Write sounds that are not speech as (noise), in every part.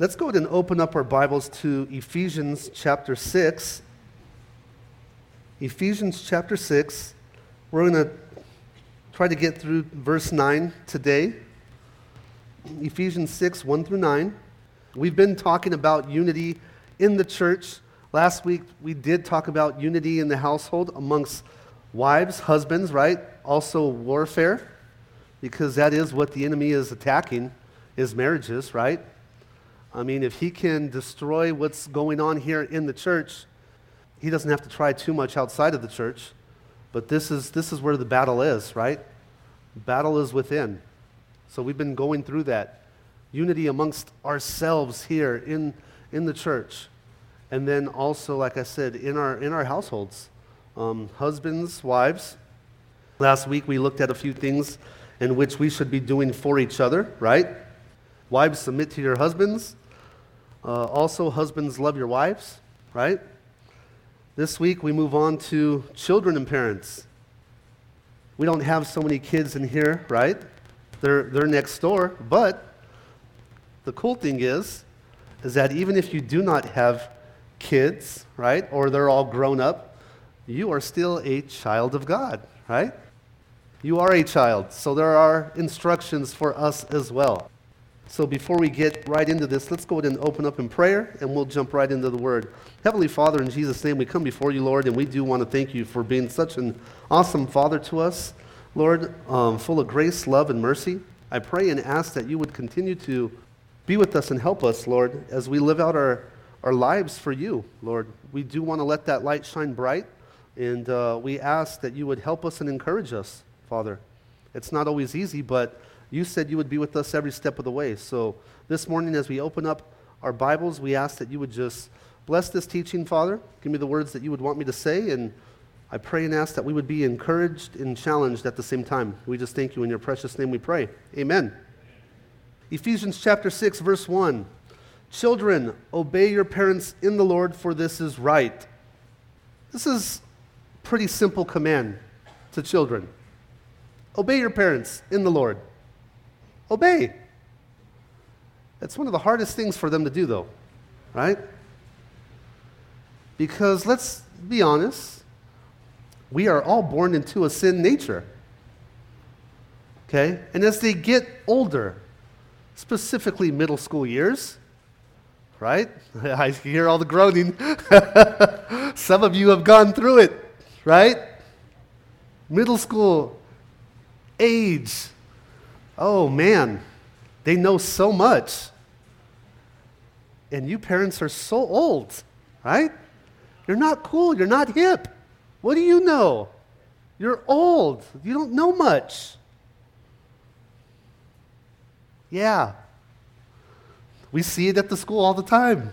Let's go ahead and open up our Bibles to Ephesians chapter 6. Ephesians chapter 6. We're going to try to get through verse 9 today. Ephesians 6, 1 through 9. We've been talking about unity in the church. Last week, we did talk about unity in the household amongst wives, husbands, right? Also, warfare, because that is what the enemy is attacking, is marriages, right? I mean, if he can destroy what's going on here in the church, he doesn't have to try too much outside of the church. But this is, this is where the battle is, right? battle is within. So we've been going through that. Unity amongst ourselves here in, in the church. And then also, like I said, in our, in our households. Um, husbands, wives. Last week we looked at a few things in which we should be doing for each other, right? Wives, submit to your husbands. Uh, also, husbands, love your wives, right? This week we move on to children and parents. We don't have so many kids in here, right? They're, they're next door. But the cool thing is, is that even if you do not have kids, right, or they're all grown up, you are still a child of God, right? You are a child. So there are instructions for us as well. So before we get right into this, let's go ahead and open up in prayer and we'll jump right into the word. Heavenly Father, in Jesus' name, we come before you, Lord, and we do want to thank you for being such an awesome Father to us. Lord, um, full of grace, love, and mercy. I pray and ask that you would continue to be with us and help us, Lord, as we live out our, our lives for you, Lord. We do want to let that light shine bright, and uh, we ask that you would help us and encourage us, Father. It's not always easy, but you said you would be with us every step of the way. So this morning, as we open up our Bibles, we ask that you would just bless this teaching, Father. Give me the words that you would want me to say. And I pray and ask that we would be encouraged and challenged at the same time. We just thank you in your precious name we pray. Amen. Ephesians chapter 6, verse 1. Children, obey your parents in the Lord, for this is right. This is pretty simple command to children. Obey your parents in the Lord. Obey. That's one of the hardest things for them to do, though, right? Because let's be honest, we are all born into a sin nature. Okay? And as they get older, specifically middle school years, right? (laughs) I hear all the groaning. (laughs) Some of you have gone through it, right? Middle school age, oh man, they know so much. And you parents are so old, right? You're not cool. You're not hip. What do you know? You're old. You don't know much. Yeah. We see it at the school all the time.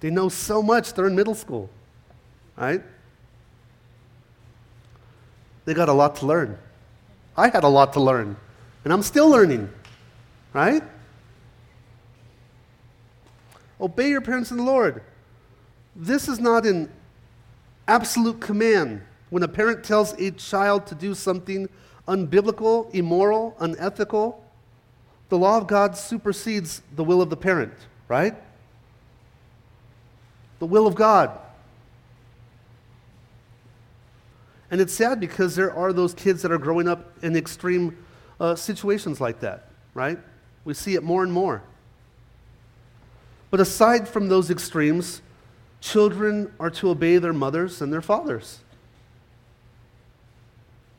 They know so much. They're in middle school, right? They got a lot to learn. I had a lot to learn, and I'm still learning, right? Obey your parents in the Lord. This is not an absolute command. When a parent tells a child to do something unbiblical, immoral, unethical, the law of God supersedes the will of the parent, right? The will of God. And it's sad because there are those kids that are growing up in extreme uh, situations like that, right? We see it more and more. But aside from those extremes, children are to obey their mothers and their fathers.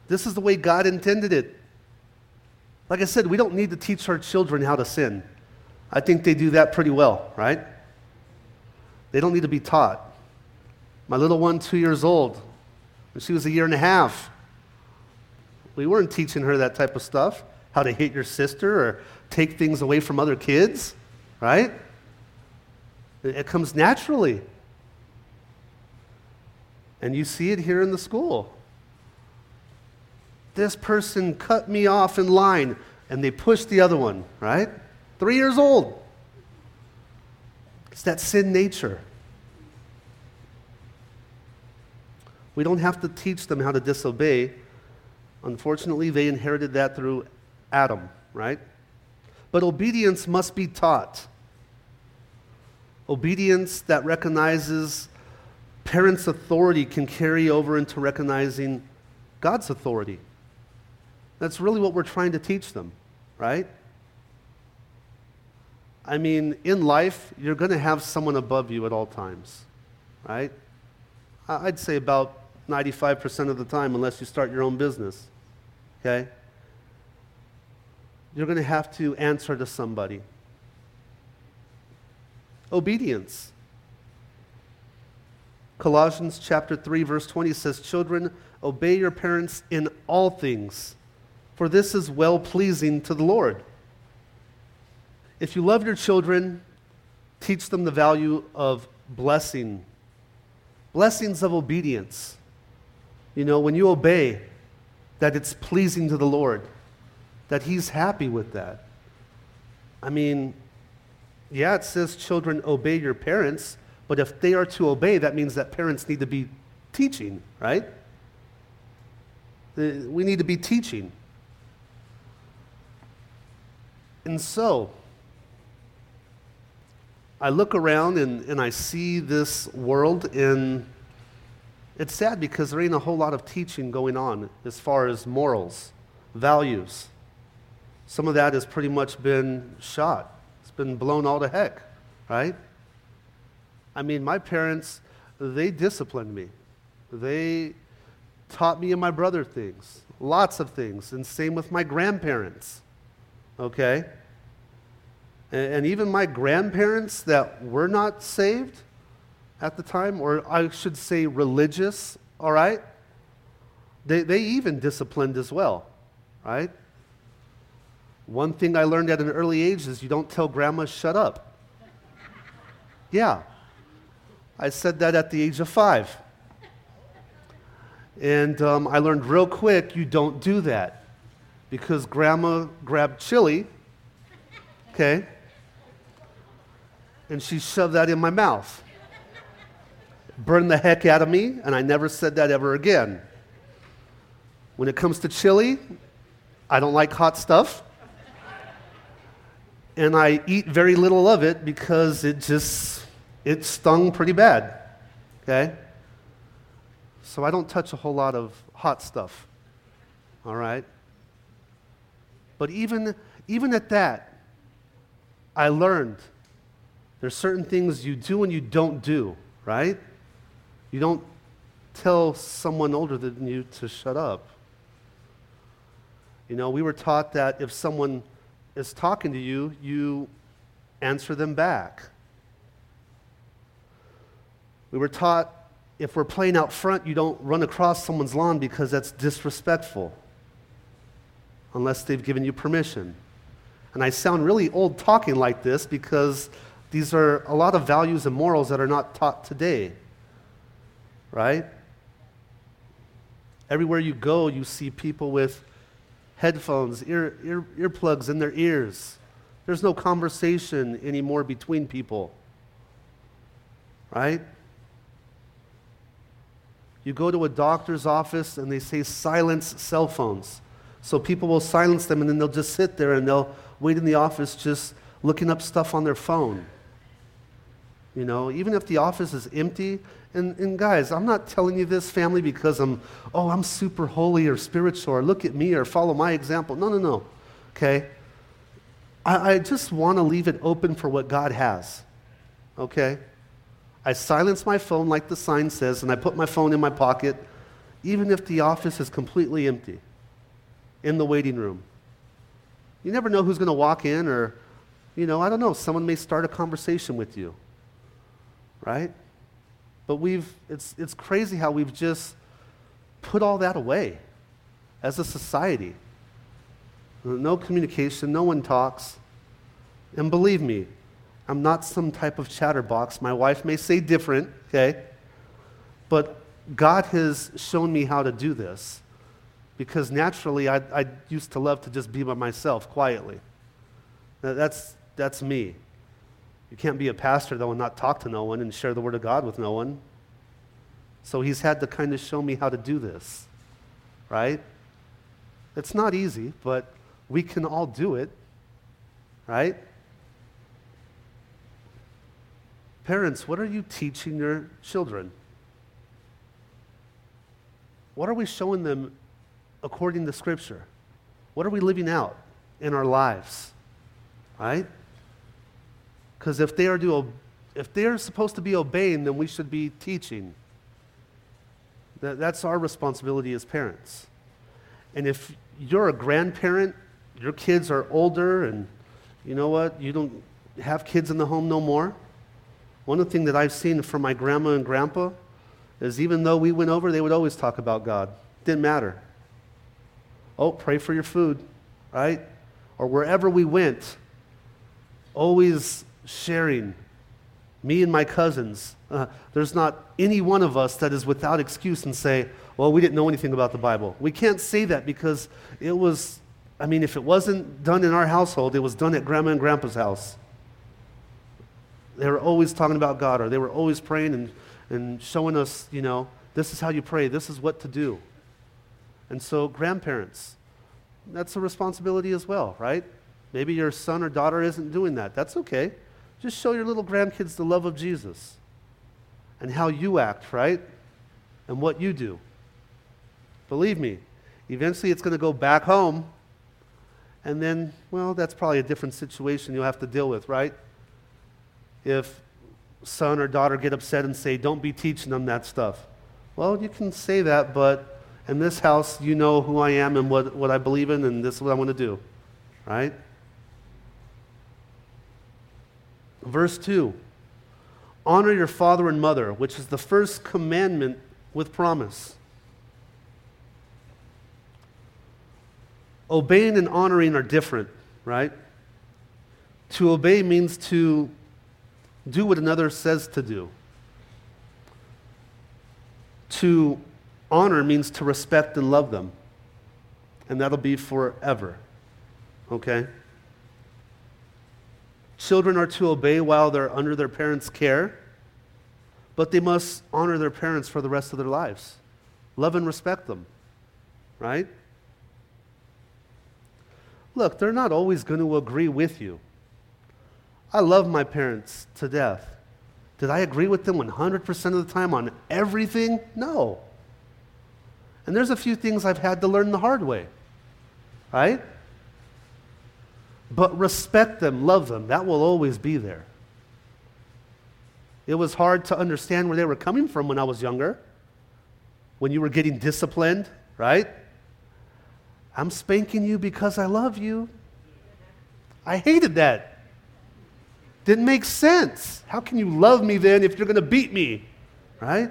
This is the way God intended it. Like I said, we don't need to teach our children how to sin. I think they do that pretty well, right? They don't need to be taught. My little one, two years old, when she was a year and a half. We weren't teaching her that type of stuff, how to hit your sister or take things away from other kids, right? It comes naturally. And you see it here in the school. This person cut me off in line, and they pushed the other one, right? Three years old. It's that sin nature. We don't have to teach them how to disobey. Unfortunately, they inherited that through Adam, right? but obedience must be taught. Obedience that recognizes parents' authority can carry over into recognizing God's authority. That's really what we're trying to teach them, right? I mean, in life, you're going to have someone above you at all times, right? I'd say about 95% of the time, unless you start your own business, okay? You're going to have to answer to somebody. Obedience. Colossians chapter 3 verse 20 says, "Children, obey your parents in all things, for this is well pleasing to the Lord." If you love your children, teach them the value of blessing, blessings of obedience. You know, when you obey, that it's pleasing to the Lord, that He's happy with that. I mean, yeah, it says children obey your parents, but if they are to obey, that means that parents need to be teaching, right? Uh, we need to be teaching. And so, I look around and, and I see this world, and it's sad because there ain't a whole lot of teaching going on as far as morals, values. Some of that has pretty much been shot, it's been blown all to heck, right? I mean, my parents, they disciplined me. They taught me and my brother things, lots of things, and same with my grandparents, okay? And, even my grandparents that were not saved at the time, or I should say religious, all right? They, they even disciplined as well, right? One thing I learned at an early age is you don't tell grandma, shut up. Yeah. I said that at the age of five. And um, I learned real quick you don't do that because grandma grabbed chili, okay, and she shoved that in my mouth. Burned the heck out of me, and I never said that ever again. When it comes to chili, I don't like hot stuff. And I eat very little of it because it just it stung pretty bad. Okay? So I don't touch a whole lot of hot stuff. All right? But even even at that, I learned there's certain things you do and you don't do, right? You don't tell someone older than you to shut up. You know, we were taught that if someone is talking to you, you answer them back. We were taught if we're playing out front, you don't run across someone's lawn because that's disrespectful unless they've given you permission. And I sound really old talking like this because these are a lot of values and morals that are not taught today, right? Everywhere you go, you see people with headphones, ear, ear, earplugs in their ears. There's no conversation anymore between people, right? You go to a doctor's office and they say silence cell phones. So people will silence them and then they'll just sit there and they'll wait in the office just looking up stuff on their phone. You know, even if the office is empty, and, and guys, I'm not telling you this, family, because I'm, oh, I'm super holy or spiritual, or look at me or follow my example. No, no, no. Okay? I, I just want to leave it open for what God has. Okay? I silence my phone like the sign says, and I put my phone in my pocket, even if the office is completely empty, in the waiting room. You never know who's going to walk in, or, you know, I don't know, someone may start a conversation with you right? But we've, it's, it's crazy how we've just put all that away as a society. No communication, no one talks. And believe me, I'm not some type of chatterbox. My wife may say different, okay? But God has shown me how to do this because naturally I, I used to love to just be by myself quietly. That's, that's me. You can't be a pastor, though, and not talk to no one and share the Word of God with no one. So he's had to kind of show me how to do this, right? It's not easy, but we can all do it. right? Parents, what are you teaching your children? What are we showing them according to Scripture? What are we living out in our lives? Right? Because if they are to, if they are supposed to be obeying, then we should be teaching. That, that's our responsibility as parents. And if you're a grandparent, your kids are older, and you know what? You don't have kids in the home no more. One of the things that I've seen from my grandma and grandpa is even though we went over, they would always talk about God. Didn't matter. Oh, pray for your food, right? Or wherever we went, always sharing. Me and my cousins. Uh, there's not any one of us that is without excuse and say, well, we didn't know anything about the Bible. We can't say that because it was, I mean, if it wasn't done in our household, it was done at grandma and grandpa's house. They were always talking about God, or they were always praying and, and showing us, you know, this is how you pray, this is what to do. And so, grandparents, that's a responsibility as well, right? Maybe your son or daughter isn't doing that. That's okay. Just show your little grandkids the love of Jesus and how you act, right? And what you do. Believe me, eventually it's going to go back home. And then, well, that's probably a different situation you'll have to deal with, right? If son or daughter get upset and say, don't be teaching them that stuff. Well, you can say that, but in this house, you know who I am and what, what I believe in, and this is what I want to do, right? Verse 2 Honor your father and mother, which is the first commandment with promise. Obeying and honoring are different, right? To obey means to do what another says to do. To honor means to respect and love them. And that'll be forever. Okay? Children are to obey while they're under their parents' care, but they must honor their parents for the rest of their lives. Love and respect them, right? Look, they're not always going to agree with you. I love my parents to death. Did I agree with them 100% of the time on everything? No. And there's a few things I've had to learn the hard way, right? But respect them, love them, that will always be there. It was hard to understand where they were coming from when I was younger, when you were getting disciplined, right? I'm spanking you because I love you. I hated that. Didn't make sense. How can you love me then if you're going to beat me? Right?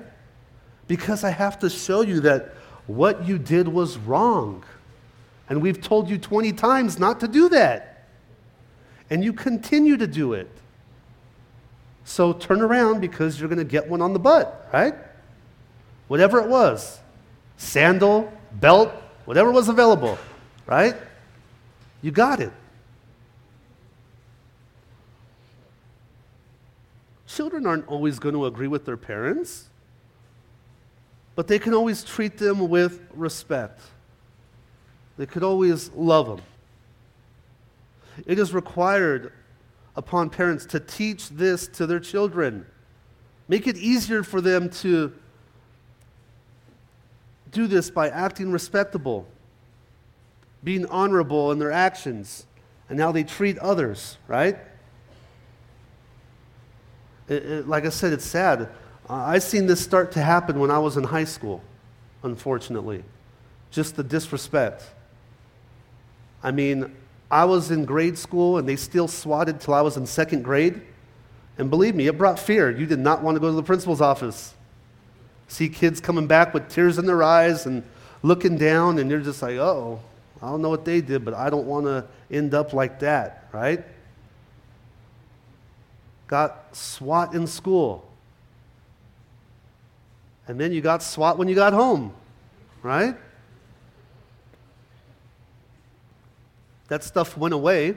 Because I have to show you that what you did was wrong. And we've told you 20 times not to do that. And you continue to do it. So turn around because you're going to get one on the butt, right? Whatever it was sandal, belt, whatever was available, right? You got it. Children aren't always going to agree with their parents but they can always treat them with respect. They could always love them. It is required upon parents to teach this to their children. Make it easier for them to do this by acting respectable, being honorable in their actions, and how they treat others, right? It, it, like I said, it's sad. Uh, I seen this start to happen when I was in high school, unfortunately. Just the disrespect. I mean, I was in grade school and they still swatted till I was in second grade. And believe me, it brought fear. You did not want to go to the principal's office. See kids coming back with tears in their eyes and looking down, and you're just like, oh, I don't know what they did, but I don't want to end up like that, right? Got SWAT in school. And then you got SWAT when you got home, right? That stuff went away.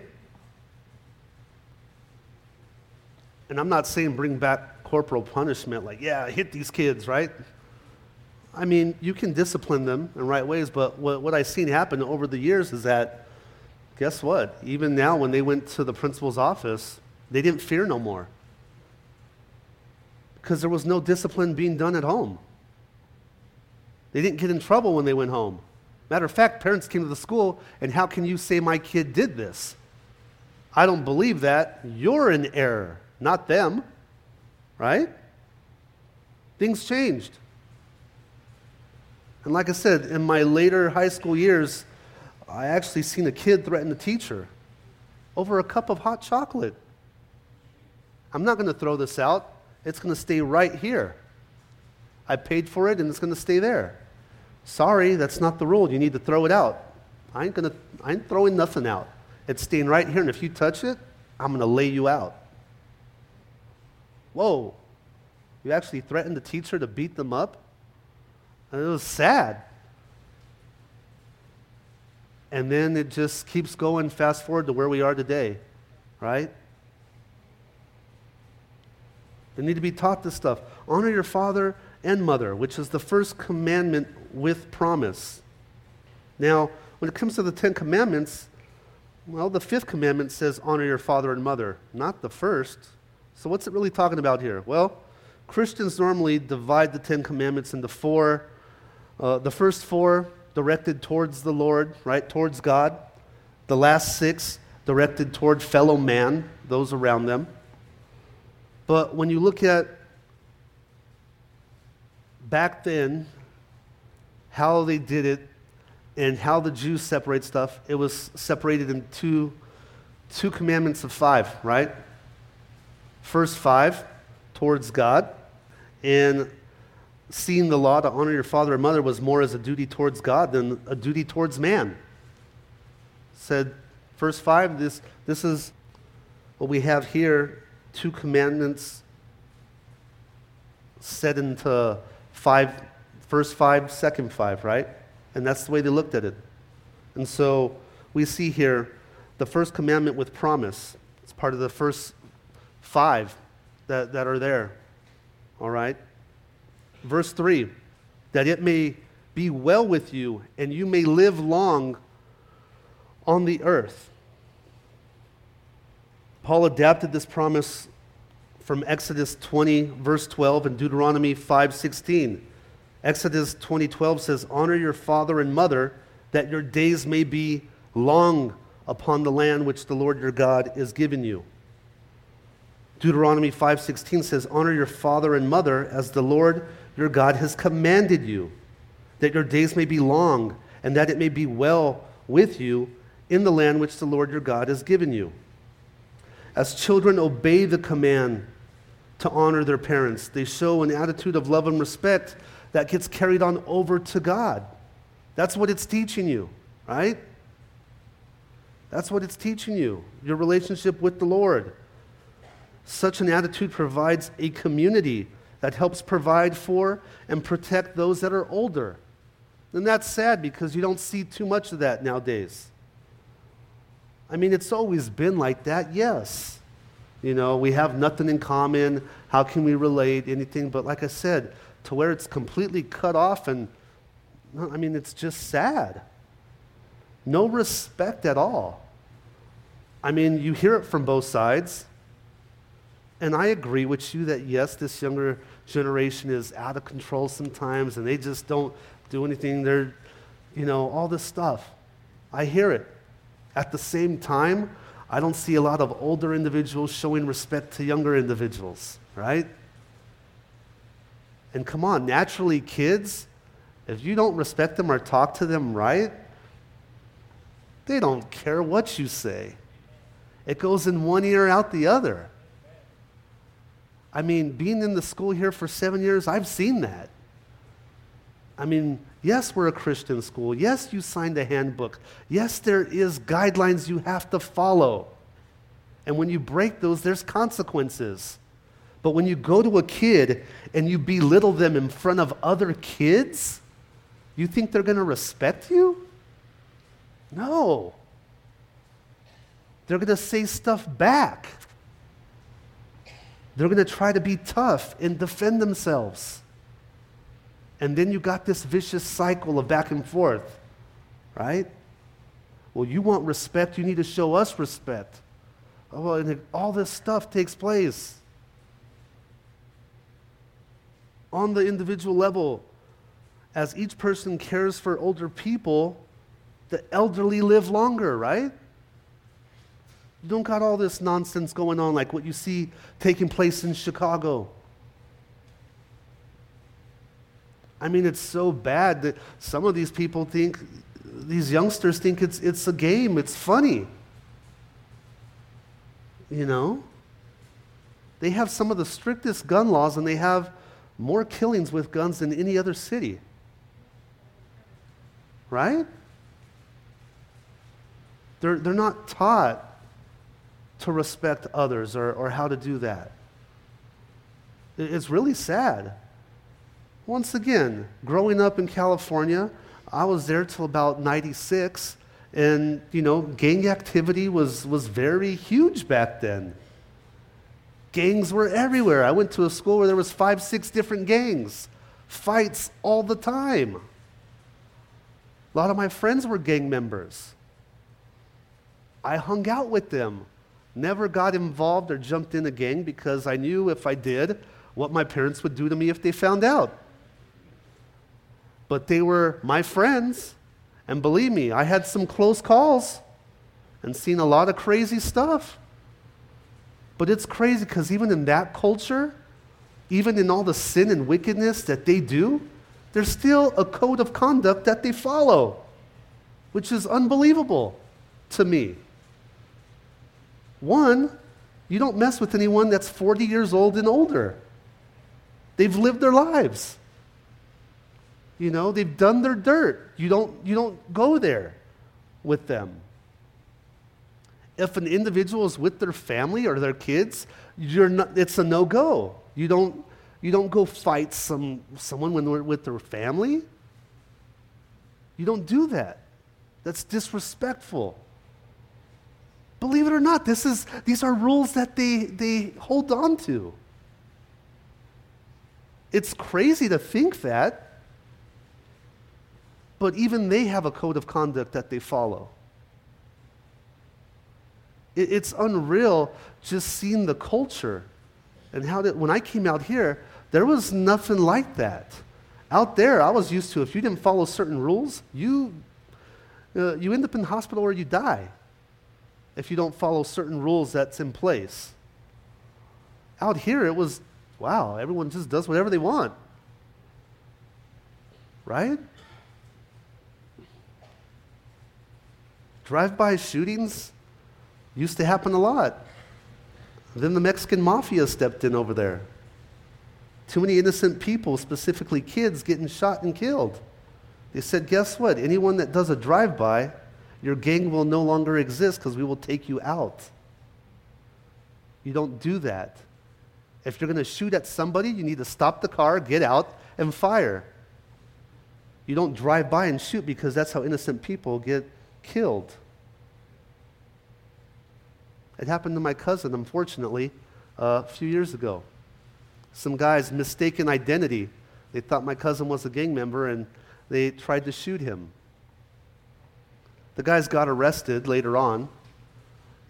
And I'm not saying bring back corporal punishment, like, yeah, hit these kids, right? I mean, you can discipline them in right ways, but what, what I've seen happen over the years is that guess what? Even now, when they went to the principal's office, they didn't fear no more because there was no discipline being done at home. They didn't get in trouble when they went home. Matter of fact, parents came to the school, and how can you say my kid did this? I don't believe that. You're in error, not them. Right? Things changed. And like I said, in my later high school years, I actually seen a kid threaten a teacher over a cup of hot chocolate. I'm not going to throw this out. It's going to stay right here. I paid for it and it's going to stay there. Sorry, that's not the rule. You need to throw it out. I ain't gonna I ain't throwing nothing out. It's staying right here, and if you touch it, I'm gonna lay you out. Whoa. You actually threatened the teacher to beat them up? And it was sad. And then it just keeps going fast forward to where we are today, right? They need to be taught this stuff. Honor your father and mother, which is the first commandment with promise. Now, when it comes to the Ten Commandments, well, the fifth commandment says, honor your father and mother, not the first. So, what's it really talking about here? Well, Christians normally divide the Ten Commandments into four. Uh, the first four directed towards the Lord, right, towards God. The last six directed toward fellow man, those around them. But when you look at back then, how they did it and how the Jews separate stuff, it was separated in two, two commandments of five, right? First five towards God, and seeing the law to honor your father and mother was more as a duty towards God than a duty towards man. Said, first five, this, this is what we have here two commandments set into five, first five, second five, right? And that's the way they looked at it. And so we see here the first commandment with promise. It's part of the first five that, that are there. All right? Verse 3 that it may be well with you and you may live long on the earth. Paul adapted this promise from Exodus 20 verse 12 and Deuteronomy 5:16. Exodus 20:12 says, "Honor your father and mother, that your days may be long upon the land which the Lord your God is giving you." Deuteronomy 5:16 says, "Honor your father and mother as the Lord your God has commanded you, that your days may be long and that it may be well with you in the land which the Lord your God has given you." As children obey the command to honor their parents. They show an attitude of love and respect that gets carried on over to God. That's what it's teaching you, right? That's what it's teaching you, your relationship with the Lord. Such an attitude provides a community that helps provide for and protect those that are older. And that's sad because you don't see too much of that nowadays. I mean, it's always been like that, yes. You know, we have nothing in common. How can we relate? Anything? But like I said, to where it's completely cut off and, I mean, it's just sad. No respect at all. I mean, you hear it from both sides. And I agree with you that yes, this younger generation is out of control sometimes and they just don't do anything. They're, you know, all this stuff. I hear it. At the same time, I don't see a lot of older individuals showing respect to younger individuals, right? And come on, naturally, kids, if you don't respect them or talk to them right, they don't care what you say. It goes in one ear, out the other. I mean, being in the school here for seven years, I've seen that. I mean, yes, we're a Christian school. Yes, you signed a handbook. Yes, there is guidelines you have to follow. And when you break those, there's consequences. But when you go to a kid and you belittle them in front of other kids, you think they're going to respect you? No. They're going to say stuff back. They're going to try to be tough and defend themselves. And then you got this vicious cycle of back and forth, right? Well, you want respect, you need to show us respect. Oh, well, and all this stuff takes place on the individual level. As each person cares for older people, the elderly live longer, right? You don't got all this nonsense going on like what you see taking place in Chicago. I mean, it's so bad that some of these people think, these youngsters think it's, it's a game, it's funny. You know? They have some of the strictest gun laws, and they have more killings with guns than any other city. Right? They're, they're not taught to respect others or, or how to do that. It's really sad. Once again, growing up in California, I was there till about 96, and, you know, gang activity was, was very huge back then. Gangs were everywhere. I went to a school where there was five, six different gangs, fights all the time. A lot of my friends were gang members. I hung out with them. Never got involved or jumped in a gang because I knew if I did, what my parents would do to me if they found out but they were my friends. And believe me, I had some close calls and seen a lot of crazy stuff. But it's crazy because even in that culture, even in all the sin and wickedness that they do, there's still a code of conduct that they follow, which is unbelievable to me. One, you don't mess with anyone that's 40 years old and older. They've lived their lives. You know, they've done their dirt. You don't, you don't go there with them. If an individual is with their family or their kids, you're not, it's a no go. You don't, you don't go fight some, someone when they're with their family. You don't do that. That's disrespectful. Believe it or not, this is, these are rules that they, they hold on to. It's crazy to think that, but even they have a code of conduct that they follow. It, it's unreal just seeing the culture and how that when I came out here, there was nothing like that. Out there, I was used to if you didn't follow certain rules, you, uh, you end up in the hospital or you die if you don't follow certain rules that's in place. Out here, it was wow, everyone just does whatever they want. Right? Drive by shootings used to happen a lot. Then the Mexican mafia stepped in over there. Too many innocent people, specifically kids, getting shot and killed. They said, Guess what? Anyone that does a drive by, your gang will no longer exist because we will take you out. You don't do that. If you're going to shoot at somebody, you need to stop the car, get out, and fire. You don't drive by and shoot because that's how innocent people get killed. It happened to my cousin, unfortunately, uh, a few years ago. Some guys mistaken identity. They thought my cousin was a gang member and they tried to shoot him. The guys got arrested later on,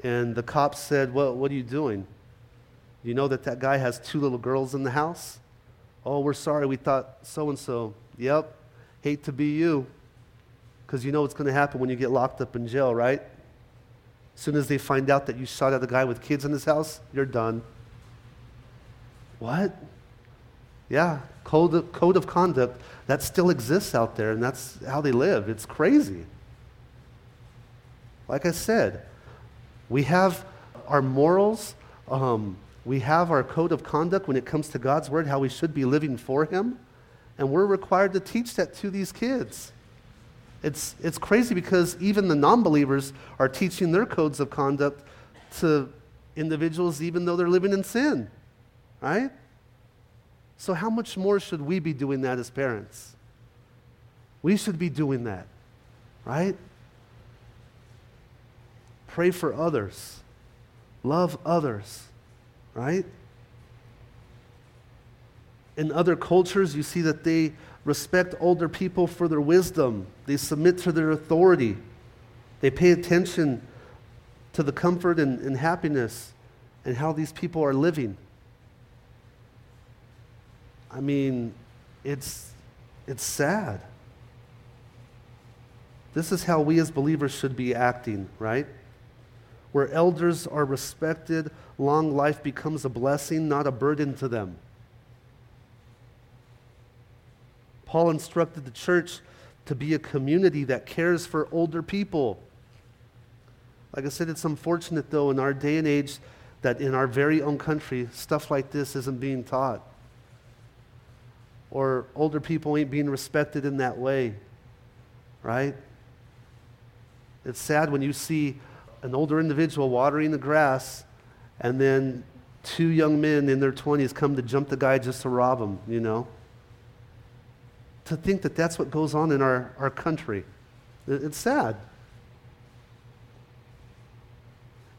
and the cops said, well, What are you doing? You know that that guy has two little girls in the house? Oh, we're sorry. We thought so and so. Yep. Hate to be you because you know what's going to happen when you get locked up in jail, right? As soon as they find out that you shot at a guy with kids in his house, you're done. What? Yeah, code of, code of conduct that still exists out there, and that's how they live. It's crazy. Like I said, we have our morals, um, we have our code of conduct when it comes to God's word, how we should be living for Him, and we're required to teach that to these kids. It's, it's crazy because even the non believers are teaching their codes of conduct to individuals even though they're living in sin, right? So, how much more should we be doing that as parents? We should be doing that, right? Pray for others, love others, right? In other cultures, you see that they respect older people for their wisdom, they submit to their authority. They pay attention to the comfort and, and happiness and how these people are living. I mean, it's, it's sad. This is how we as believers should be acting, right? Where elders are respected, long life becomes a blessing, not a burden to them. Paul instructed the church to be a community that cares for older people. Like I said, it's unfortunate, though, in our day and age that in our very own country, stuff like this isn't being taught. Or older people ain't being respected in that way, right? It's sad when you see an older individual watering the grass and then two young men in their 20s come to jump the guy just to rob him, you know? To think that that's what goes on in our, our country. It's sad.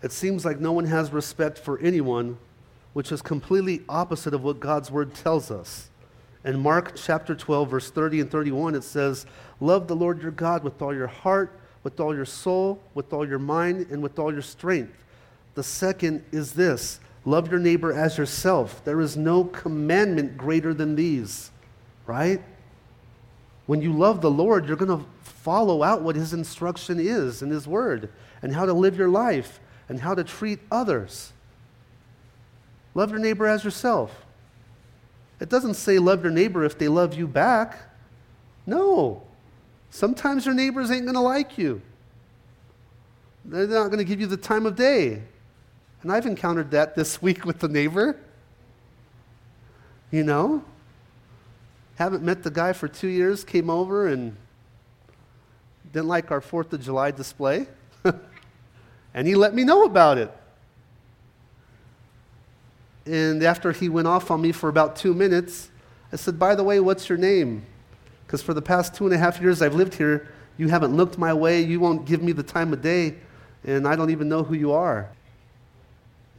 It seems like no one has respect for anyone, which is completely opposite of what God's word tells us. In Mark chapter 12, verse 30 and 31, it says, Love the Lord your God with all your heart, with all your soul, with all your mind, and with all your strength. The second is this love your neighbor as yourself. There is no commandment greater than these, right? When you love the Lord, you're going to follow out what his instruction is in his word and how to live your life and how to treat others. Love your neighbor as yourself. It doesn't say love your neighbor if they love you back. No. Sometimes your neighbors ain't going to like you. They're not going to give you the time of day. And I've encountered that this (laughs) week with the neighbor. You know? Haven't met the guy for two years, came over and didn't like our 4th of July display. (laughs) And he let me know about it. And after he went off on me for about two minutes, I said, By the way, what's your name? Because for the past two and a half years I've lived here, you haven't looked my way, you won't give me the time of day, and I don't even know who you are.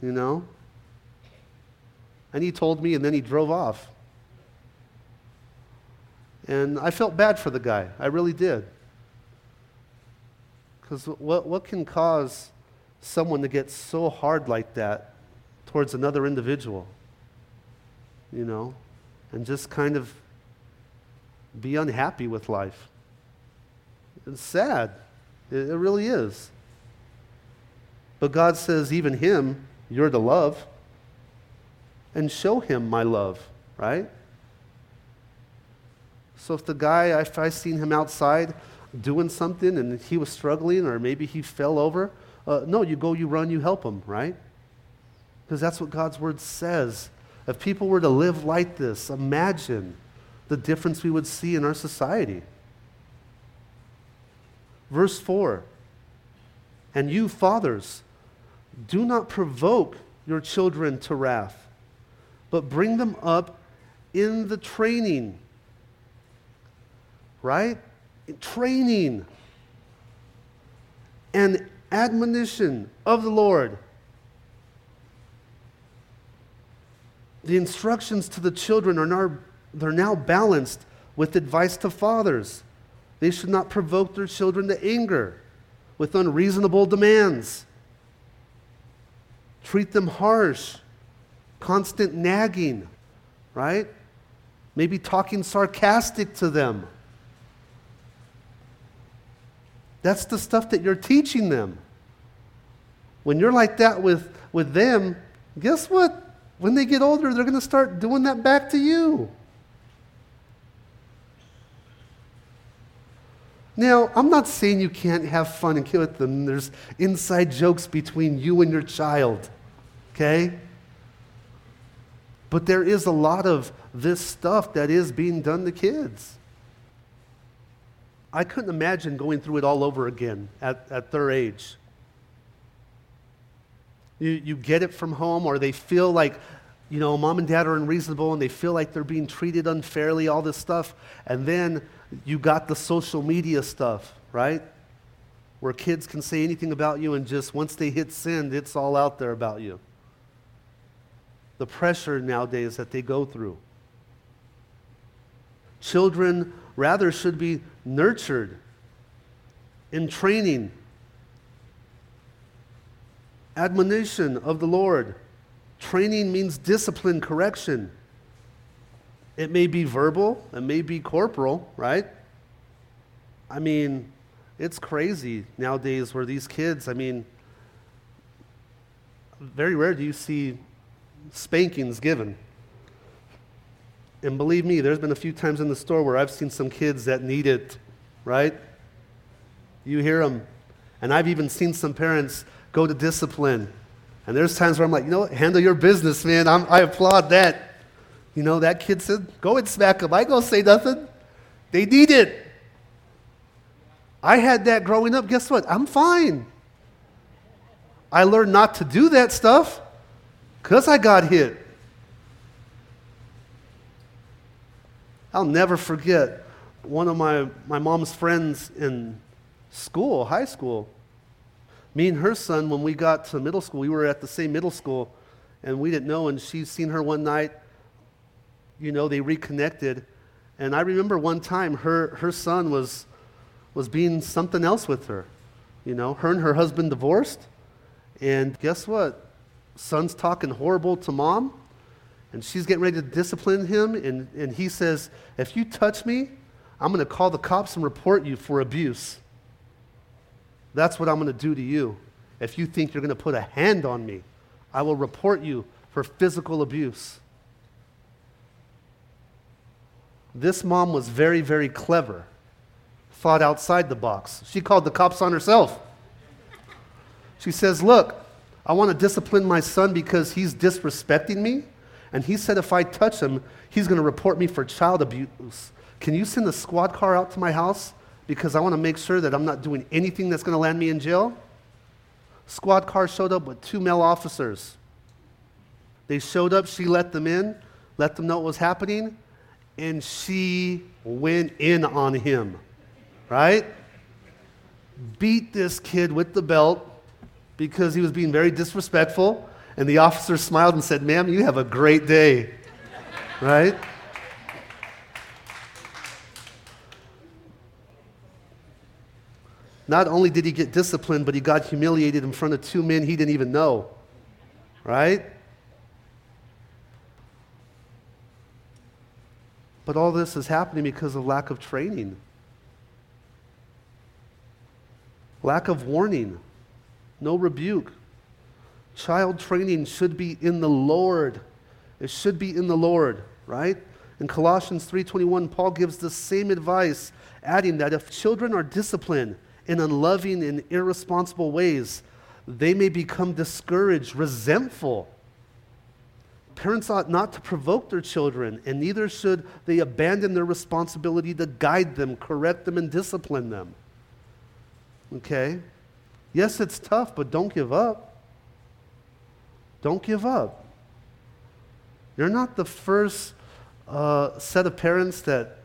You know? And he told me, and then he drove off. And I felt bad for the guy. I really did. Because what, what can cause someone to get so hard like that towards another individual, you know, and just kind of be unhappy with life. It's sad. It, it really is. But God says, even him, you're to love. And show him my love, right? So if the guy, if I seen him outside doing something and he was struggling or maybe he fell over, uh, no, you go, you run, you help him, right? Because that's what God's word says. If people were to live like this, imagine the difference we would see in our society. Verse 4 And you, fathers, do not provoke your children to wrath, but bring them up in the training. Right? Training. And admonition of the Lord. The instructions to the children are now, they're now balanced with advice to fathers. They should not provoke their children to anger with unreasonable demands. Treat them harsh, constant nagging, right? Maybe talking sarcastic to them. That's the stuff that you're teaching them. When you're like that with, with them, guess what? When they get older, they're going to start doing that back to you. Now, I'm not saying you can't have fun and kill with them. There's inside jokes between you and your child, okay? But there is a lot of this stuff that is being done to kids. I couldn't imagine going through it all over again at, at their age. You, you get it from home, or they feel like, you know, mom and dad are unreasonable and they feel like they're being treated unfairly, all this stuff. And then you got the social media stuff, right? Where kids can say anything about you and just once they hit send, it's all out there about you. The pressure nowadays that they go through. Children rather should be nurtured in training admonition of the Lord. Training means discipline, correction. It may be verbal, it may be corporal, right? I mean, it's crazy nowadays where these kids, I mean, very rare do you see spankings given. And believe me, there's been a few times in the store where I've seen some kids that need it, right? You hear them. And I've even seen some parents go to discipline. And there's times where I'm like, you know what? Handle your business, man. I'm, I applaud that. You know, that kid said, go and smack them. I go say nothing. They need it. I had that growing up. Guess what? I'm fine. I learned not to do that stuff because I got hit. I'll never forget one of my, my mom's friends in school, high school. Me and her son, when we got to middle school, we were at the same middle school, and we didn't know. And she's seen her one night. You know, they reconnected. And I remember one time her, her son was, was being something else with her. You know, her and her husband divorced. And guess what? Son's talking horrible to mom, and she's getting ready to discipline him. And, and he says, If you touch me, I'm going to call the cops and report you for abuse. That's what I'm going to do to you. If you think you're going to put a hand on me, I will report you for physical abuse. This mom was very, very clever, thought outside the box. She called the cops on herself. She says, Look, I want to discipline my son because he's disrespecting me. And he said if I touch him, he's going to report me for child abuse. Can you send a squad car out to my house? Because I want to make sure that I'm not doing anything that's going to land me in jail. Squad car showed up with two male officers. They showed up, she let them in, let them know what was happening, and she went in on him, right? Beat this kid with the belt, because he was being very disrespectful. And the officer smiled and said, Ma'am, you have a great day. right? Not only did he get disciplined, but he got humiliated in front of two men he didn't even know. Right? But all this is happening because of lack of training, lack of warning no rebuke. Child training should be in the Lord. It should be in the Lord, right? In Colossians 3:21, Paul gives the same advice, adding that if children are disciplined in unloving and irresponsible ways, they may become discouraged, resentful. Parents ought not to provoke their children, and neither should they abandon their responsibility to guide them, correct them, and discipline them. Okay? Yes, it's tough, but don't give up. Don't give up. You're not the first uh, set of parents that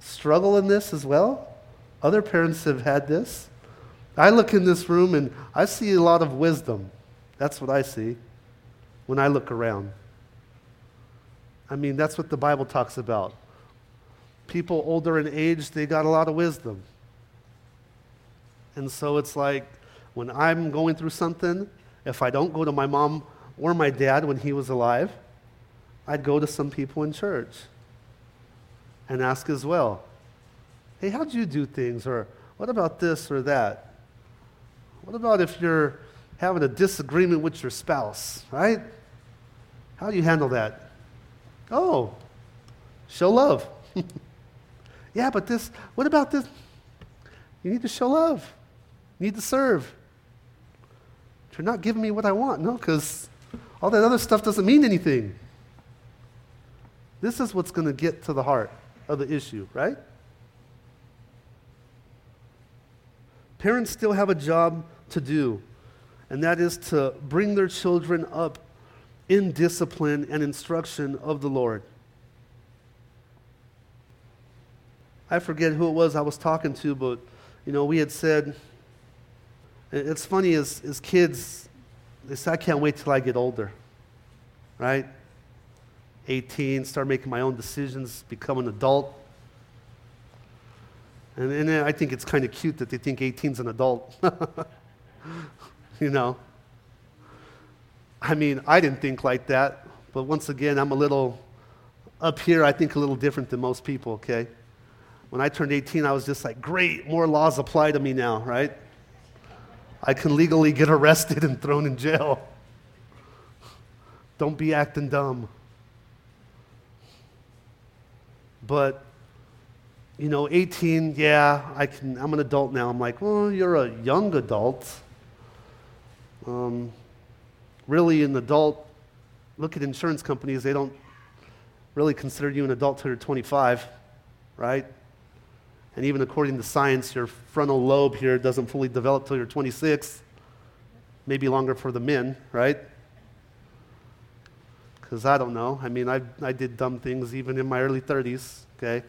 struggle in this as well. Other parents have had this. I look in this room and I see a lot of wisdom. That's what I see when I look around. I mean, that's what the Bible talks about. People older in age, they got a lot of wisdom. And so it's like, when I'm going through something, if I don't go to my mom or my dad when he was alive, I'd go to some people in church and ask as well, hey, how'd you do things? Or what about this or that? What about if you're having a disagreement with your spouse, right? How do you handle that? Oh, show love. (laughs) yeah, but this, what about this? You need to show love. You need to serve. You're not giving me what I want. No, because all that other stuff doesn't mean anything. This is what's going to get to the heart of the issue, right? Parents still have a job to do, and that is to bring their children up in discipline and instruction of the Lord. I forget who it was I was talking to, but you know, we had said it's funny as, as kids, they say, I can't wait till I get older, right? 18, start making my own decisions, become an adult. And, and I think it's kind of cute that they think 18's an adult. (laughs) you know? I mean, I didn't think like that, but once again, I'm a little up here, I think a little different than most people, okay? When I turned 18, I was just like, great, more laws apply to me now, right? I can legally get arrested and thrown in jail. Don't be acting dumb. But, you know, 18, yeah, I can, I'm an adult now. I'm like, well, you're a young adult. Um, really, an adult, look at insurance companies, they don't really consider you an adult till you're 25, right? And even according to science, your frontal lobe here doesn't fully develop till you're 26, maybe longer for the men, right? Because I don't know. I mean, I, I did dumb things even in my early 30s, okay?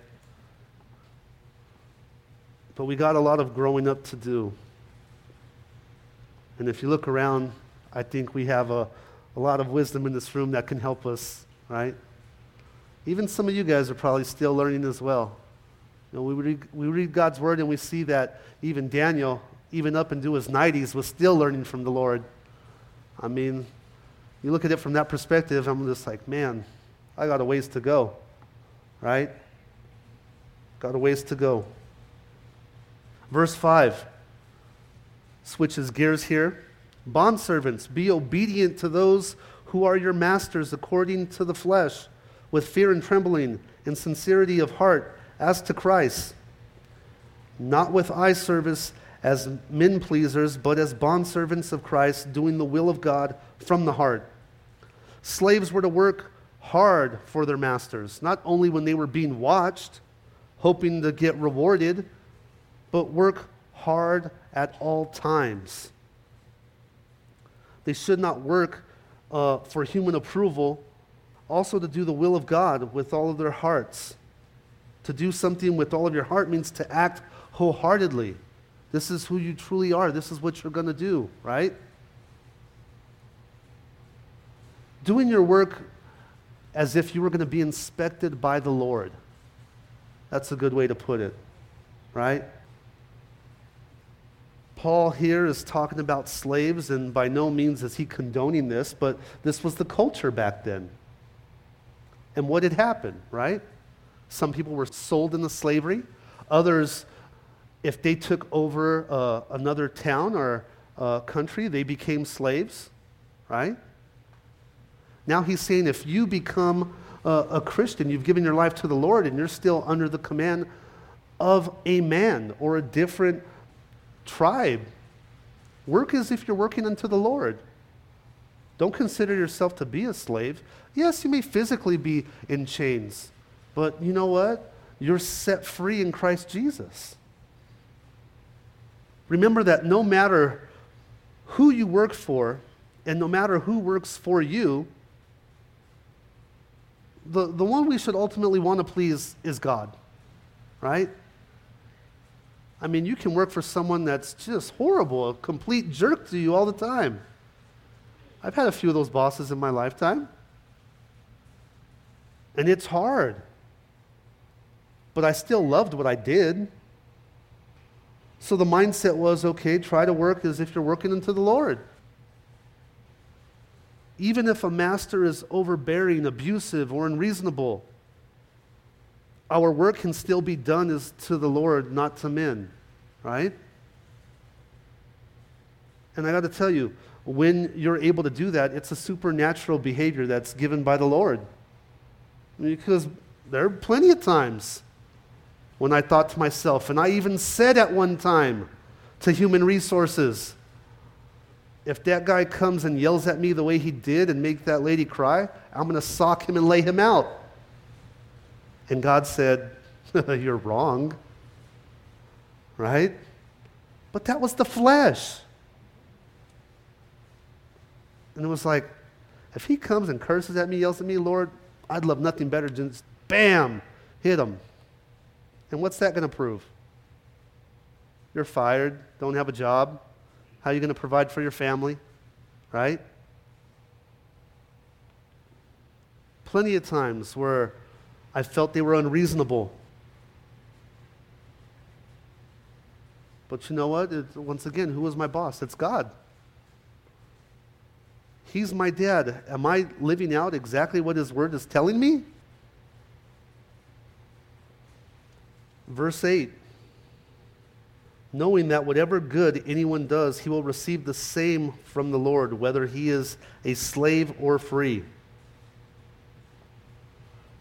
But we got a lot of growing up to do. And if you look around, I think we have a, a lot of wisdom in this room that can help us, right? Even some of you guys are probably still learning as well. You know, we, read, we read God's word and we see that even Daniel, even up into his 90s, was still learning from the Lord. I mean, you look at it from that perspective, I'm just like, man, I got a ways to go, right? Got a ways to go. Verse 5 switches gears here. Bondservants, be obedient to those who are your masters according to the flesh with fear and trembling and sincerity of heart as to Christ, not with eye service as men pleasers, but as bondservants of Christ, doing the will of God from the heart. Slaves were to work hard for their masters, not only when they were being watched, hoping to get rewarded, but work hard at all times. They should not work uh, for human approval also to do the will of God with all of their hearts. To do something with all of your heart means to act wholeheartedly. This is who you truly are. This is what you're going to do, right? Doing your work as if you were going to be inspected by the Lord. That's a good way to put it, right? Paul here is talking about slaves, and by no means is he condoning this, but this was the culture back then. And what had happened, right? Some people were sold into slavery. Others, if they took over uh, another town or uh, country, they became slaves, right? Now he's saying if you become a, a Christian, you've given your life to the Lord, and you're still under the command of a man or a different tribe, work as if you're working unto the Lord. Don't consider yourself to be a slave. Yes, you may physically be in chains, but you know what? You're set free in Christ Jesus. Remember that no matter who you work for, and no matter who works for you, the, the one we should ultimately want to please is God, right? I mean, you can work for someone that's just horrible, a complete jerk to you all the time. I've had a few of those bosses in my lifetime. And it's hard. But I still loved what I did. So the mindset was okay, try to work as if you're working unto the Lord. Even if a master is overbearing, abusive, or unreasonable, our work can still be done as to the Lord, not to men, right? And I got to tell you, when you're able to do that, it's a supernatural behavior that's given by the Lord. Because there are plenty of times when I thought to myself, and I even said at one time to human resources, if that guy comes and yells at me the way he did and make that lady cry, I'm going to sock him and lay him out. And God said, (laughs) You're wrong. Right? But that was the flesh. And it was like, if he comes and curses at me, yells at me, Lord, I'd love nothing better than just bam, hit him. And what's that going to prove? You're fired, don't have a job. How are you going to provide for your family? Right? Plenty of times where I felt they were unreasonable. But you know what? Once again, who was my boss? It's God. He's my dad. Am I living out exactly what his word is telling me? Verse 8 knowing that whatever good anyone does, he will receive the same from the Lord, whether he is a slave or free.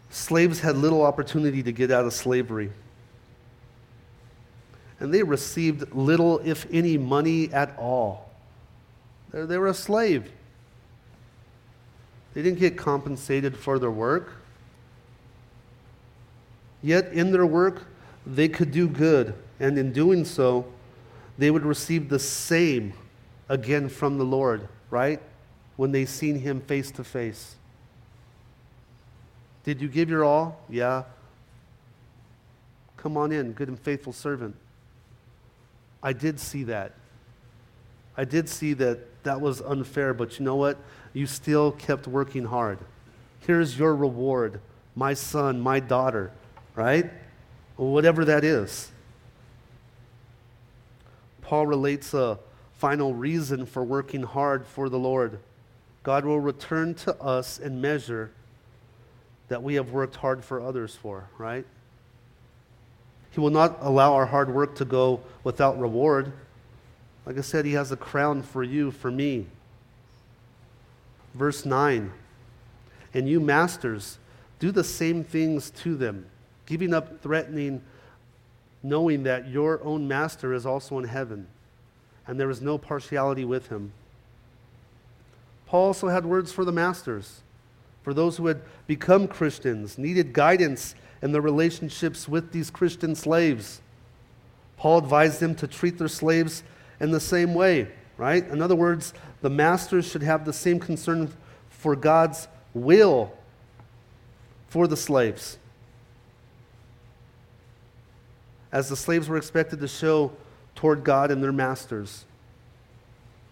Slaves had little opportunity to get out of slavery. And they received little, if any, money at all. They, were a slave. They didn't get compensated for their work. Yet, in their work, they could do good and in doing so, they would receive the same again from the Lord, right? When they seen him face to face. Did you give your all? Yeah. Come on in, good and faithful servant. I did see that. I did see that that was unfair, but you know what? You still kept working hard. Here's your reward, my son, my daughter, right? Whatever that is. Paul relates a final reason for working hard for the Lord. God will return to us in measure that we have worked hard for others for, right? He will not allow our hard work to go without reward. Like I said, He has a crown for you, for me. Verse 9 And you, masters, do the same things to them, giving up threatening knowing that your own master is also in heaven, and there is no partiality with him. Paul also had words for the masters, for those who had become Christians, needed guidance in their relationships with these Christian slaves. Paul advised them to treat their slaves in the same way, right? In other words, the masters should have the same concern for God's will for the slaves as the slaves were expected to show toward God and their masters.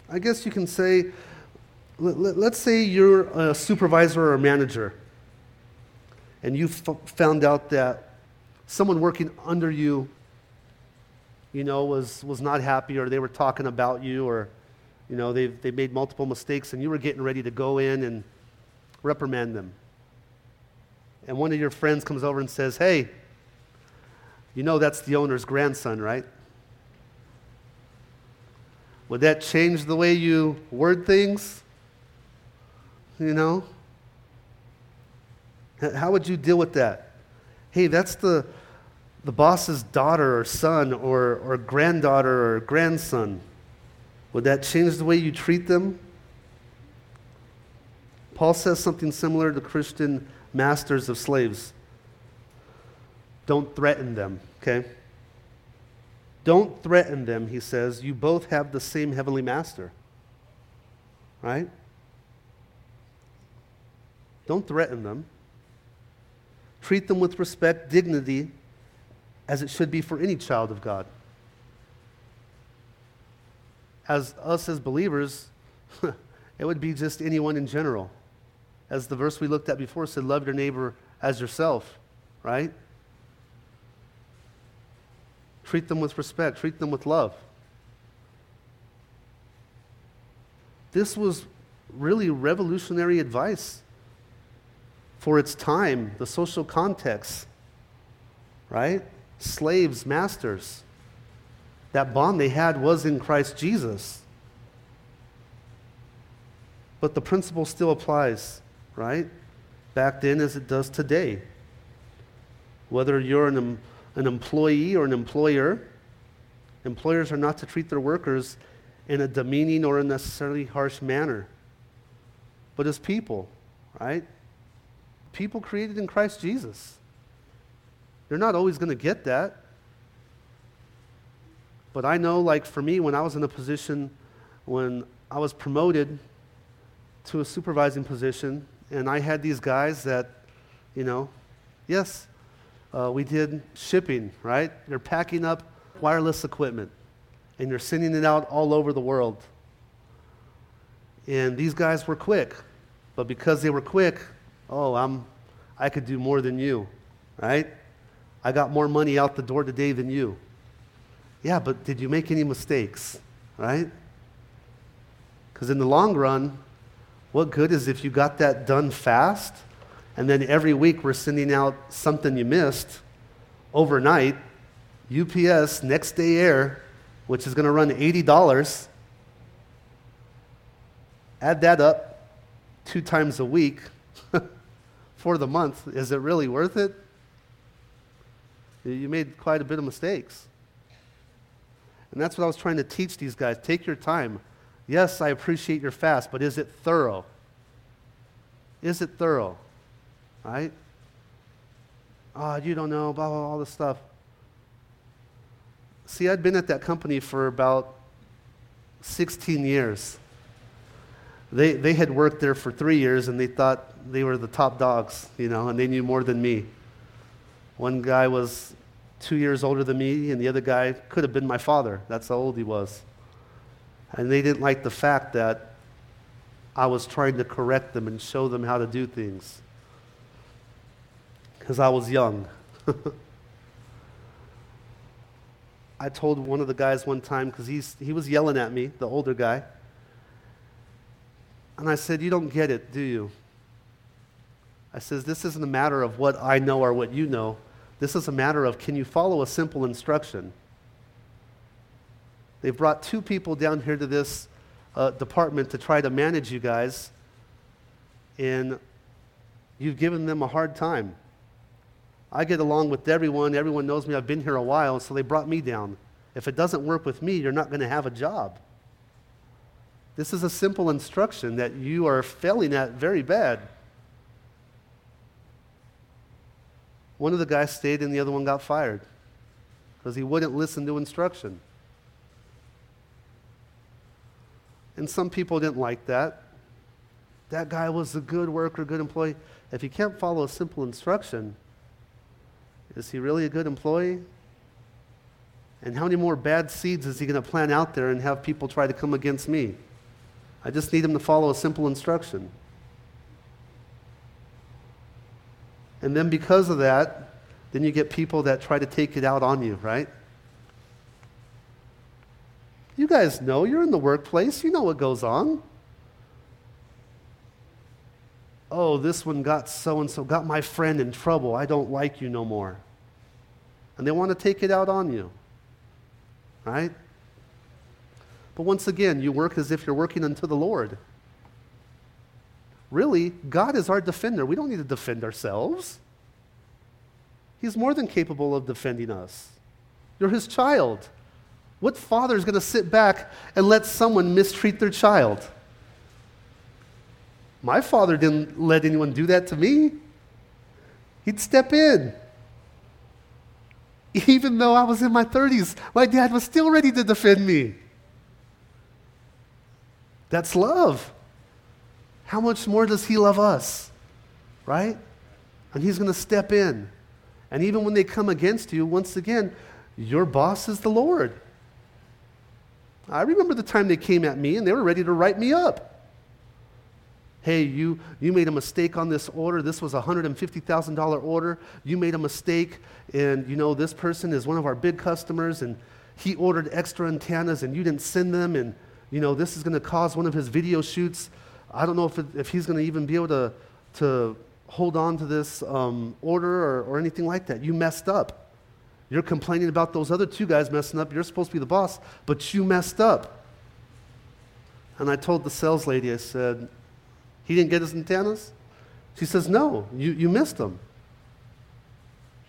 I guess you can say, let's say you're a supervisor or a manager, and you found out that someone working under you, you know, was, was not happy, or they were talking about you, or, you know, they've, they made multiple mistakes, and you were getting ready to go in and reprimand them. And one of your friends comes over and says, Hey, you know that's the owner's grandson, right? Would that change the way you word things? You know? How would you deal with that? Hey, that's the, the boss's daughter or son or, or granddaughter or grandson. Would that change the way you treat them? Paul says something similar to Christian masters of slaves. Don't threaten them, okay? Don't threaten them, he says. You both have the same heavenly master, right? Don't threaten them. Treat them with respect, dignity, as it should be for any child of God. As us as believers, (laughs) it would be just anyone in general. As the verse we looked at before said, love your neighbor as yourself, right? Treat them with respect, treat them with love. This was really revolutionary advice for its time, the social context, right? Slaves, masters. That bond they had was in Christ Jesus. But the principle still applies, right? Back then as it does today. Whether you're an an employee or an employer. Employers are not to treat their workers in a demeaning or unnecessarily harsh manner, but as people, right? People created in Christ Jesus. They're not always going to get that. But I know, like for me, when I was in a position, when I was promoted to a supervising position, and I had these guys that, you know, yes, uh, we did shipping, right? You're packing up wireless equipment and you're sending it out all over the world. And these guys were quick, but because they were quick, oh, I'm, I could do more than you, right? I got more money out the door today than you. Yeah, but did you make any mistakes, right? Because in the long run, What good is if you got that done fast and then every week we're sending out something you missed overnight, UPS, next day air, which is going to run $80. Add that up two times a week (laughs) for the month. Is it really worth it? You made quite a bit of mistakes. And that's what I was trying to teach these guys. Take your time. Yes, I appreciate your fast, but is it thorough? Is it thorough? Right? Oh, you don't know, blah, blah, blah, all this stuff. See, I'd been at that company for about 16 years. They, they had worked there for three years and they thought they were the top dogs, you know, and they knew more than me. One guy was two years older than me, and the other guy could have been my father. That's how old he was. And they didn't like the fact that I was trying to correct them and show them how to do things because I was young. (laughs) I told one of the guys one time, because he was yelling at me, the older guy. And I said, You don't get it, do you? I says, This isn't a matter of what I know or what you know. This is a matter of can you follow a simple instruction? They've brought two people down here to this uh, department to try to manage you guys, and you've given them a hard time. I get along with everyone. Everyone knows me. I've been here a while, so they brought me down. If it doesn't work with me, you're not going to have a job. This is a simple instruction that you are failing at very bad. One of the guys stayed and the other one got fired because he wouldn't listen to instruction. And some people didn't like that. That guy was a good worker, good employee. If you can't follow a simple instruction, is he really a good employee? And how many more bad seeds is he going to plant out there and have people try to come against me? I just need him to follow a simple instruction. And then because of that, then you get people that try to take it out on you, right? You guys know, you're in the workplace, you know what goes on. Oh, this one got so and so, got my friend in trouble. I don't like you no more. And they want to take it out on you. Right? But once again, you work as if you're working unto the Lord. Really, God is our defender. We don't need to defend ourselves. He's more than capable of defending us. You're his child. What father is going to sit back and let someone mistreat their child? My father didn't let anyone do that to me. He'd step in. Even though I was in my 30s, my dad was still ready to defend me. That's love. How much more does he love us? Right? And he's going to step in. And even when they come against you, once again, your boss is the Lord. I remember the time they came at me and they were ready to write me up hey, you, you made a mistake on this order. This was a $150,000 order. You made a mistake, and you know, this person is one of our big customers, and he ordered extra antennas, and you didn't send them, and you know, this is going to cause one of his video shoots. I don't know if, it, if he's going to even be able to, to hold on to this um, order or, or anything like that. You messed up. You're complaining about those other two guys messing up. You're supposed to be the boss, but you messed up. And I told the sales lady, I said, he didn't get his antennas? She says, No, you, you missed them.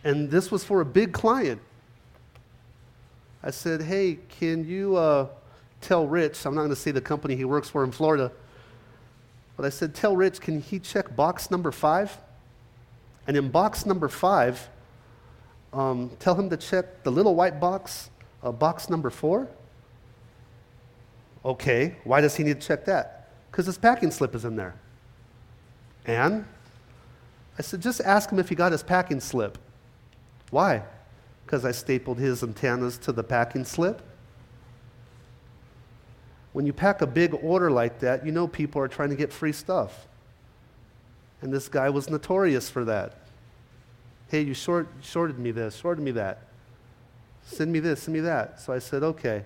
And this was for a big client. I said, Hey, can you uh, tell Rich, I'm not going to say the company he works for in Florida, but I said, Tell Rich, can he check box number five? And in box number five, um, tell him to check the little white box, uh, box number four. Okay, why does he need to check that? Because his packing slip is in there. And I said, just ask him if he got his packing slip. Why? Because I stapled his antennas to the packing slip. When you pack a big order like that, you know people are trying to get free stuff. And this guy was notorious for that. Hey, you short, shorted me this, shorted me that. Send me this, send me that. So I said, okay.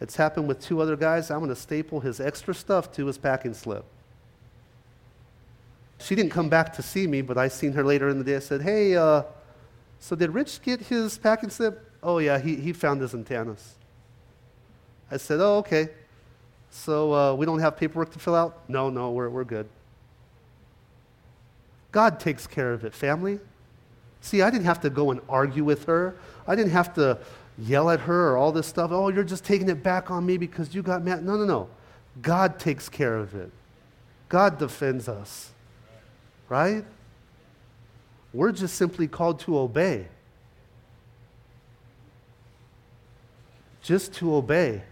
It's happened with two other guys. I'm going to staple his extra stuff to his packing slip. She didn't come back to see me, but I seen her later in the day. I said, Hey, uh, so did Rich get his packing slip? Oh, yeah, he, he found his antennas. I said, Oh, okay. So uh, we don't have paperwork to fill out? No, no, we're, we're good. God takes care of it, family. See, I didn't have to go and argue with her. I didn't have to yell at her or all this stuff. Oh, you're just taking it back on me because you got mad. No, no, no. God takes care of it. God defends us. Right? We're just simply called to obey. Just to obey.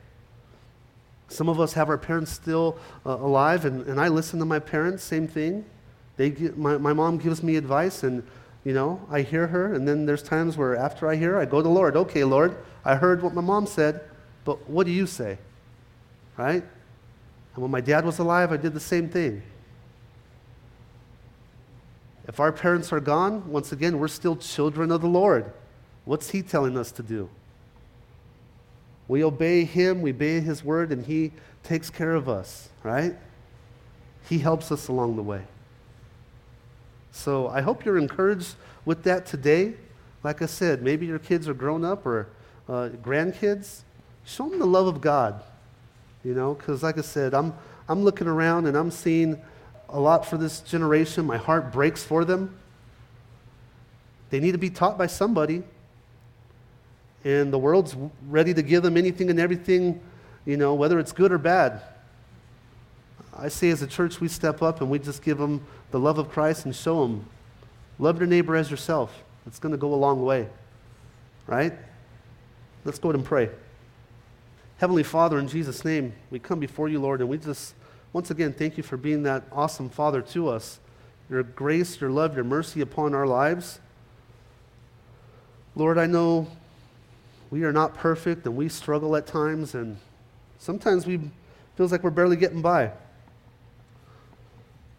Some of us have our parents still uh, alive, and, and I listen to my parents, same thing. They get, my, my mom gives me advice, and you know, I hear her, and then there's times where after I hear her, I go to Lord. Okay, Lord, I heard what my mom said, but what do you say? Right? And when my dad was alive, I did the same thing. If our parents are gone, once again, we're still children of the Lord. What's He telling us to do? We obey Him, we obey His word, and He takes care of us, right? He helps us along the way. So I hope you're encouraged with that today. Like I said, maybe your kids are grown up or uh, grandkids. Show them the love of God, you know, because like I said, I'm, I'm looking around and I'm seeing a lot for this generation. My heart breaks for them. They need to be taught by somebody. And the world's ready to give them anything and everything, you know, whether it's good or bad. I say as a church, we step up and we just give them the love of Christ and show them love your neighbor as yourself. It's going to go a long way, right? Let's go ahead and pray. Heavenly Father, in Jesus' name, we come before you, Lord, and we just, once again, thank you for being that awesome Father to us. Your grace, your love, your mercy upon our lives. Lord, I know we are not perfect and we struggle at times, and sometimes we feels like we're barely getting by.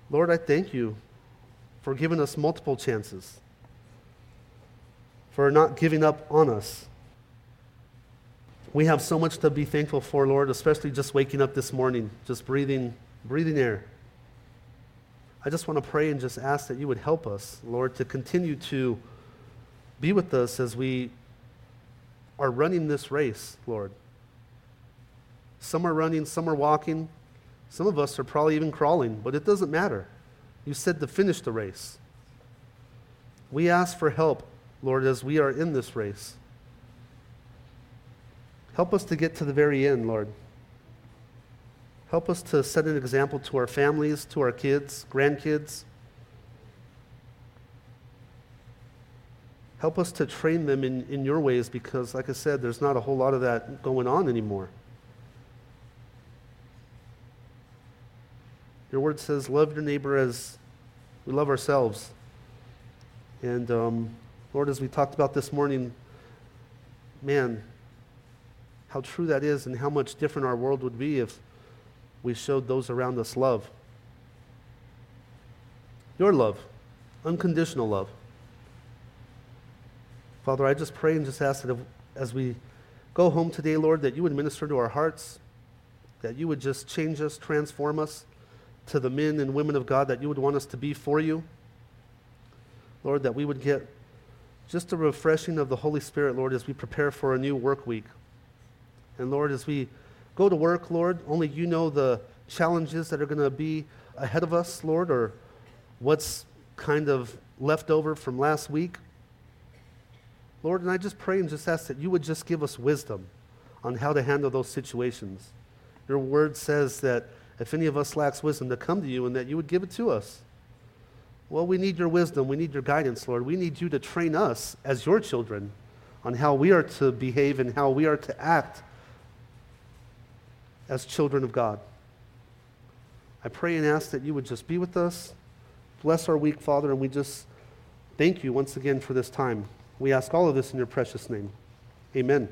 Lord, I thank you for giving us multiple chances, for not giving up on us. We have so much to be thankful for, Lord, especially just waking up this morning, just breathing, breathing air. I just want to pray and just ask that you would help us, Lord, to continue to be with us as we are running this race, Lord. Some are running, some are walking, some of us are probably even crawling, but it doesn't matter. You said to finish the race. We ask for help, Lord, as we are in this race. Help us to get to the very end, Lord. Help us to set an example to our families, to our kids, grandkids. Help us to train them in, in your ways because, like I said, there's not a whole lot of that going on anymore. Your word says, love your neighbor as we love ourselves. And um, Lord, as we talked about this morning, man, how true that is and how much different our world would be if we showed those around us love. Your love, unconditional love. Father, I just pray and just ask that as we go home today, Lord, that you would minister to our hearts, that you would just change us, transform us to the men and women of God that you would want us to be for you. Lord, that we would get just a refreshing of the Holy Spirit, Lord, as we prepare for a new work week. And Lord, as we go to work, Lord, only you know the challenges that are going to be ahead of us, Lord, or what's kind of left over from last week. Lord, and I just pray and just ask that you would just give us wisdom on how to handle those situations. Your word says that if any of us lacks wisdom, to come to you and that you would give it to us. Well, we need your wisdom. We need your guidance, Lord. We need you to train us as your children on how we are to behave and how we are to act as children of God. I pray and ask that you would just be with us. Bless our week, Father, and we just thank you once again for this time. We ask all of this in your precious name. Amen.